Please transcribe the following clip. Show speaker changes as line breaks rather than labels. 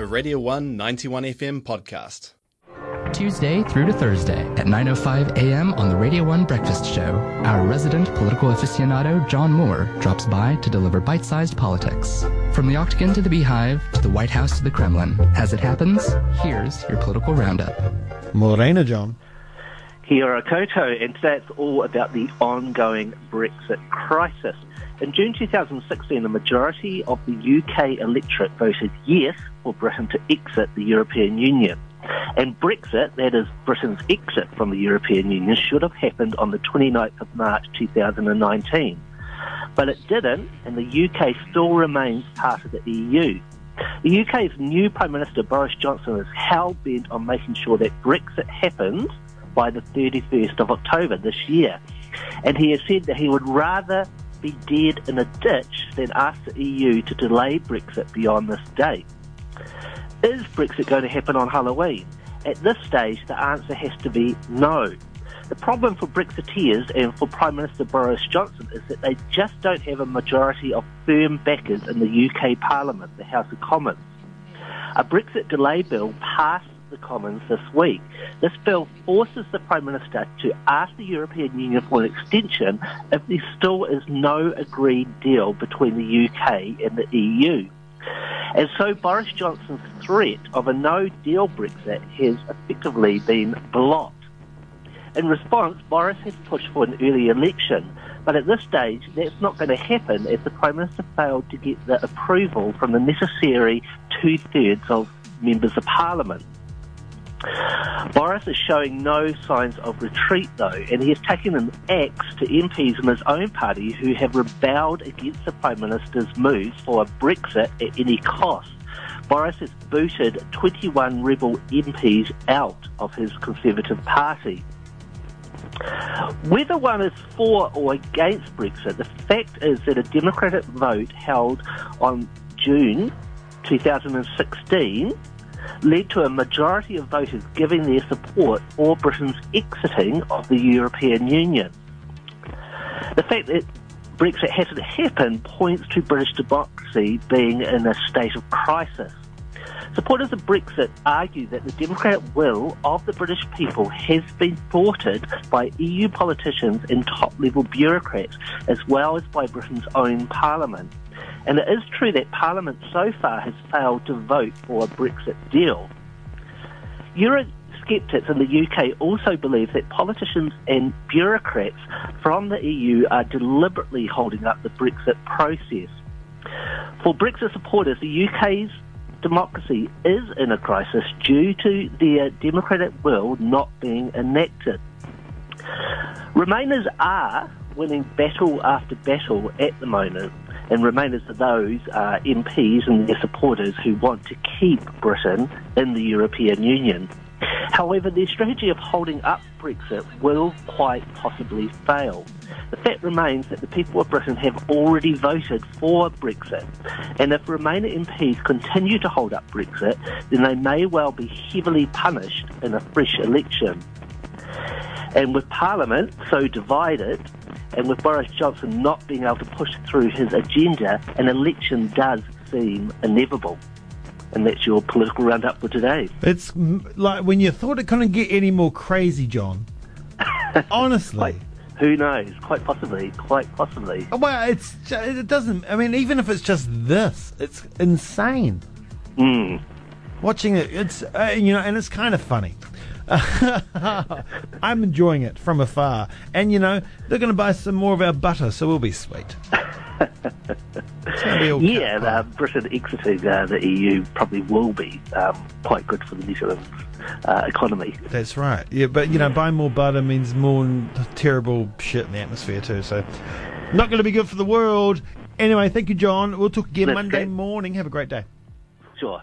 a Radio 1 91 FM podcast.
Tuesday through to Thursday at 9.05 a.m. on the Radio 1 Breakfast Show, our resident political aficionado, John Moore, drops by to deliver bite-sized politics. From the Octagon to the Beehive, to the White House to the Kremlin. As it happens, here's your political roundup.
Morena, John.
Kia ora koutou, and today it's all about the ongoing Brexit crisis. In June 2016, a majority of the UK electorate voted yes for Britain to exit the European Union. And Brexit, that is Britain's exit from the European Union, should have happened on the 29th of March 2019. But it didn't, and the UK still remains part of the EU. The UK's new Prime Minister Boris Johnson is hell bent on making sure that Brexit happens by the 31st of October this year. And he has said that he would rather be dead in a ditch than ask the EU to delay Brexit beyond this date. Is Brexit going to happen on Halloween? At this stage, the answer has to be no. The problem for Brexiteers and for Prime Minister Boris Johnson is that they just don't have a majority of firm backers in the UK Parliament, the House of Commons. A Brexit delay bill passed the Commons this week. This bill forces the Prime Minister to ask the European Union for an extension if there still is no agreed deal between the UK and the EU. And so Boris Johnson's threat of a no deal Brexit has effectively been blocked. In response, Boris has pushed for an early election, but at this stage, that's not going to happen as the Prime Minister failed to get the approval from the necessary two thirds of members of Parliament. Boris is showing no signs of retreat, though, and he is taking an axe to MPs in his own party who have rebelled against the Prime Minister's moves for a Brexit at any cost. Boris has booted 21 rebel MPs out of his Conservative Party. Whether one is for or against Brexit, the fact is that a Democratic vote held on June 2016 led to a majority of voters giving their support for Britain's exiting of the European Union. The fact that Brexit hasn't happened points to British democracy being in a state of crisis. Supporters of Brexit argue that the democratic will of the British people has been thwarted by EU politicians and top level bureaucrats, as well as by Britain's own parliament. And it is true that Parliament so far has failed to vote for a Brexit deal. Eurosceptics in the UK also believe that politicians and bureaucrats from the EU are deliberately holding up the Brexit process. For Brexit supporters, the UK's democracy is in a crisis due to their democratic will not being enacted. Remainers are winning battle after battle at the moment, and Remainers are those uh, MPs and their supporters who want to keep Britain in the European Union. However, their strategy of holding up Brexit will quite possibly fail. The fact remains that the people of Britain have already voted for Brexit, and if Remainer MPs continue to hold up Brexit, then they may well be heavily punished in a fresh election. And with Parliament so divided, and with Boris Johnson not being able to push through his agenda, an election does seem inevitable. And that's your political roundup for today.
It's like when you thought it couldn't get any more crazy, John. Honestly.
Quite, who knows? Quite possibly. Quite possibly.
Well, it's it doesn't. I mean, even if it's just this, it's insane.
Mm.
Watching it, it's uh, you know, and it's kind of funny. I'm enjoying it from afar, and you know, they're going to buy some more of our butter, so we'll be sweet.
yeah, uh, Britain exiting uh, the EU probably will be um, quite good for the New Zealand uh, economy.
That's right. Yeah, but you know, buying more butter means more terrible shit in the atmosphere too. So, not going to be good for the world. Anyway, thank you, John. We'll talk again
That's
Monday
great.
morning. Have a great day.
Sure.